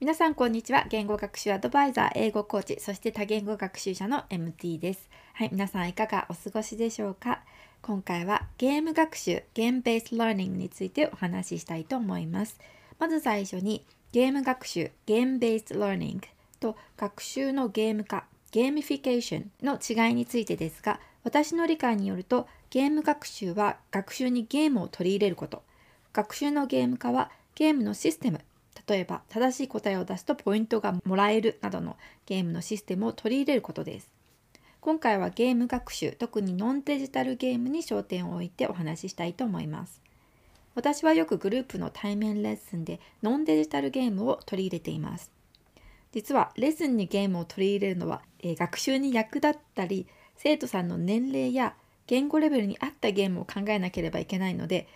皆さんこんにちは。言語学習アドバイザー英語コーチそして多言語学習者の MT です。はい皆さんいかがお過ごしでしょうか？今回はゲーム学習 game-based learning についてお話ししたいと思います。まず最初にゲーム学習 game-based learning と学習のゲーム化ゲーミフィケーションの違いについてですが私の理解によるとゲーム学習は学習にゲームを取り入れること。学習のゲーム化はゲームのシステム例えば正しい答えを出すとポイントがもらえるなどのゲームのシステムを取り入れることです。今回はゲーム学習特にノンデジタルゲームに焦点を置いてお話ししたいと思います。私はよくグループの対面レッスンでノンデジタルゲームを取り入れています。実はレッスンにゲームを取り入れるのは、えー、学習に役立ったり生徒さんの年齢や言語レベルに合ったゲームを考えなければいけないので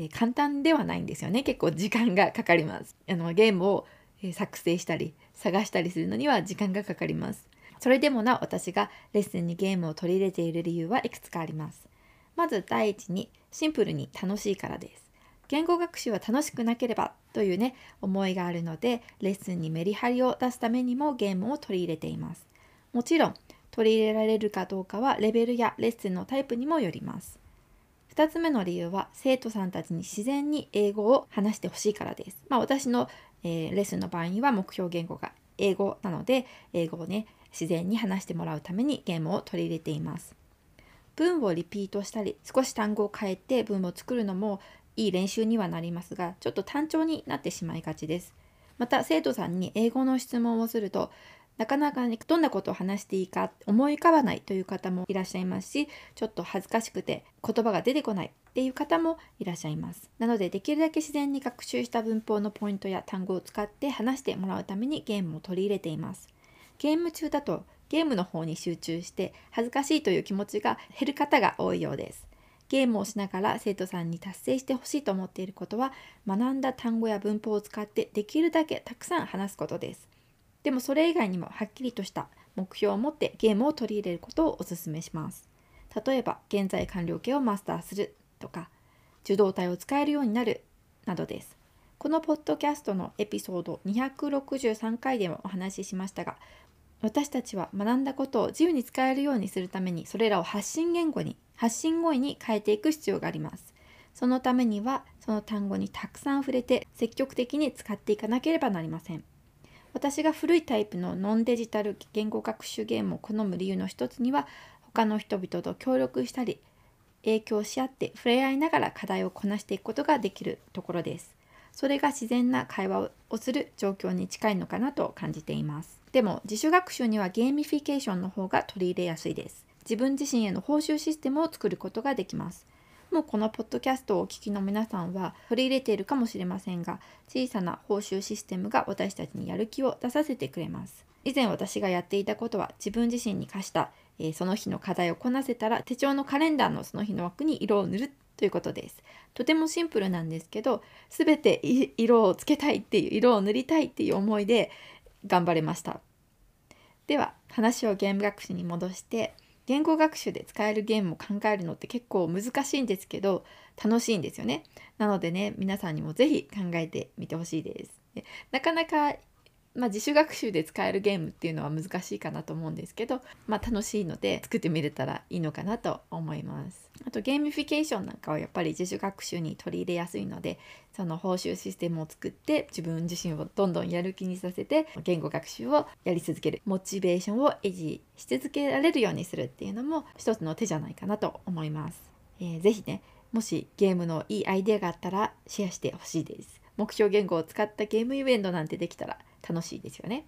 え、簡単ではないんですよね。結構時間がかかります。あのゲームを、え作成したり探したりするのには時間がかかります。それでもな私がレッスンにゲームを取り入れている理由はいくつかあります。まず第一にシンプルに楽しいからです。言語学習は楽しくなければというね思いがあるのでレッスンにメリハリを出すためにもゲームを取り入れています。もちろん取り入れられるかどうかはレベルやレッスンのタイプにもよります。2つ目の理由は生徒さんたちに自然に英語を話してほしいからです。まあ、私の、えー、レッスンの場合には目標言語が英語なので英語をね自然に話してもらうためにゲームを取り入れています。文をリピートしたり少し単語を変えて文を作るのもいい練習にはなりますがちょっと単調になってしまいがちです。また生徒さんに英語の質問をするとなかなか、ね、どんなことを話していいか思い浮かばないという方もいらっしゃいますしちょっと恥ずかしくて言葉が出てこないっていう方もいらっしゃいます。なのでできるだけ自然に学習した文法のポイントや単語を使って話してもらうためにゲームを取り入れています。ゲーム中だとゲームの方に集中して恥ずかしいという気持ちが減る方が多いようです。ゲームをしながら生徒さんに達成してほしいと思っていることは学んだ単語や文法を使ってできるだけたくさん話すことです。でもそれ以外にもはっきりとした目標を持ってゲームを取り入れることをお勧めします。例えば現在完了形をマスターするとか受動体を使えるようになるなどです。このポッドキャストのエピソード263回でもお話ししましたが私たちは学んだことを自由に使えるようにするためにそれらを発信言語に発信語彙に変えていく必要があります。そのためにはその単語にたくさん触れて積極的に使っていかなければなりません。私が古いタイプのノンデジタル言語学習ゲームを好む理由の一つには他の人々と協力したり影響し合って触れ合いながら課題をこなしていくことができるところです。それが自然な会話をする状況に近いのかなと感じています。でも自主学習にはゲーミフィケーションの方が取り入れやすいです。自分自身への報酬システムを作ることができます。もうこのポッドキャストをお聞きの皆さんは取り入れているかもしれませんが小さな報酬システムが私たちにやる気を出させてくれます。以前私がやっていたことは自分自身に課した、えー、その日の課題をこなせたら手帳のカレンダーのその日の枠に色を塗るということです。とてもシンプルなんですけど全て色をつけたいっていう色を塗りたいっていう思いで頑張れました。では話をゲーム学習に戻して言語学習で使えるゲームを考えるのって結構難しいんですけど楽しいんですよね。なのでね皆さんにも是非考えてみてほしいです。なかなかまあ、自主学習で使えるゲームっていうのは難しいかなと思うんですけど、まあ、楽しいので作ってみれたらいいのかなと思います。あとゲーミフィケーションなんかはやっぱり自主学習に取り入れやすいのでその報酬システムを作って自分自身をどんどんやる気にさせて言語学習をやり続けるモチベーションを維持し続けられるようにするっていうのも一つの手じゃないかなと思います。えー、ぜねもしゲームのいいアイデアがあったらシェアしてほしいです。目標言語を使ったゲームイベントなんてできたら楽しいですよね。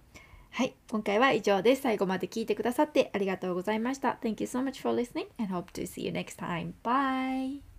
はい、今回は以上です。最後まで聞いてくださってありがとうございました。Thank you so much for listening and hope to see you next time. Bye!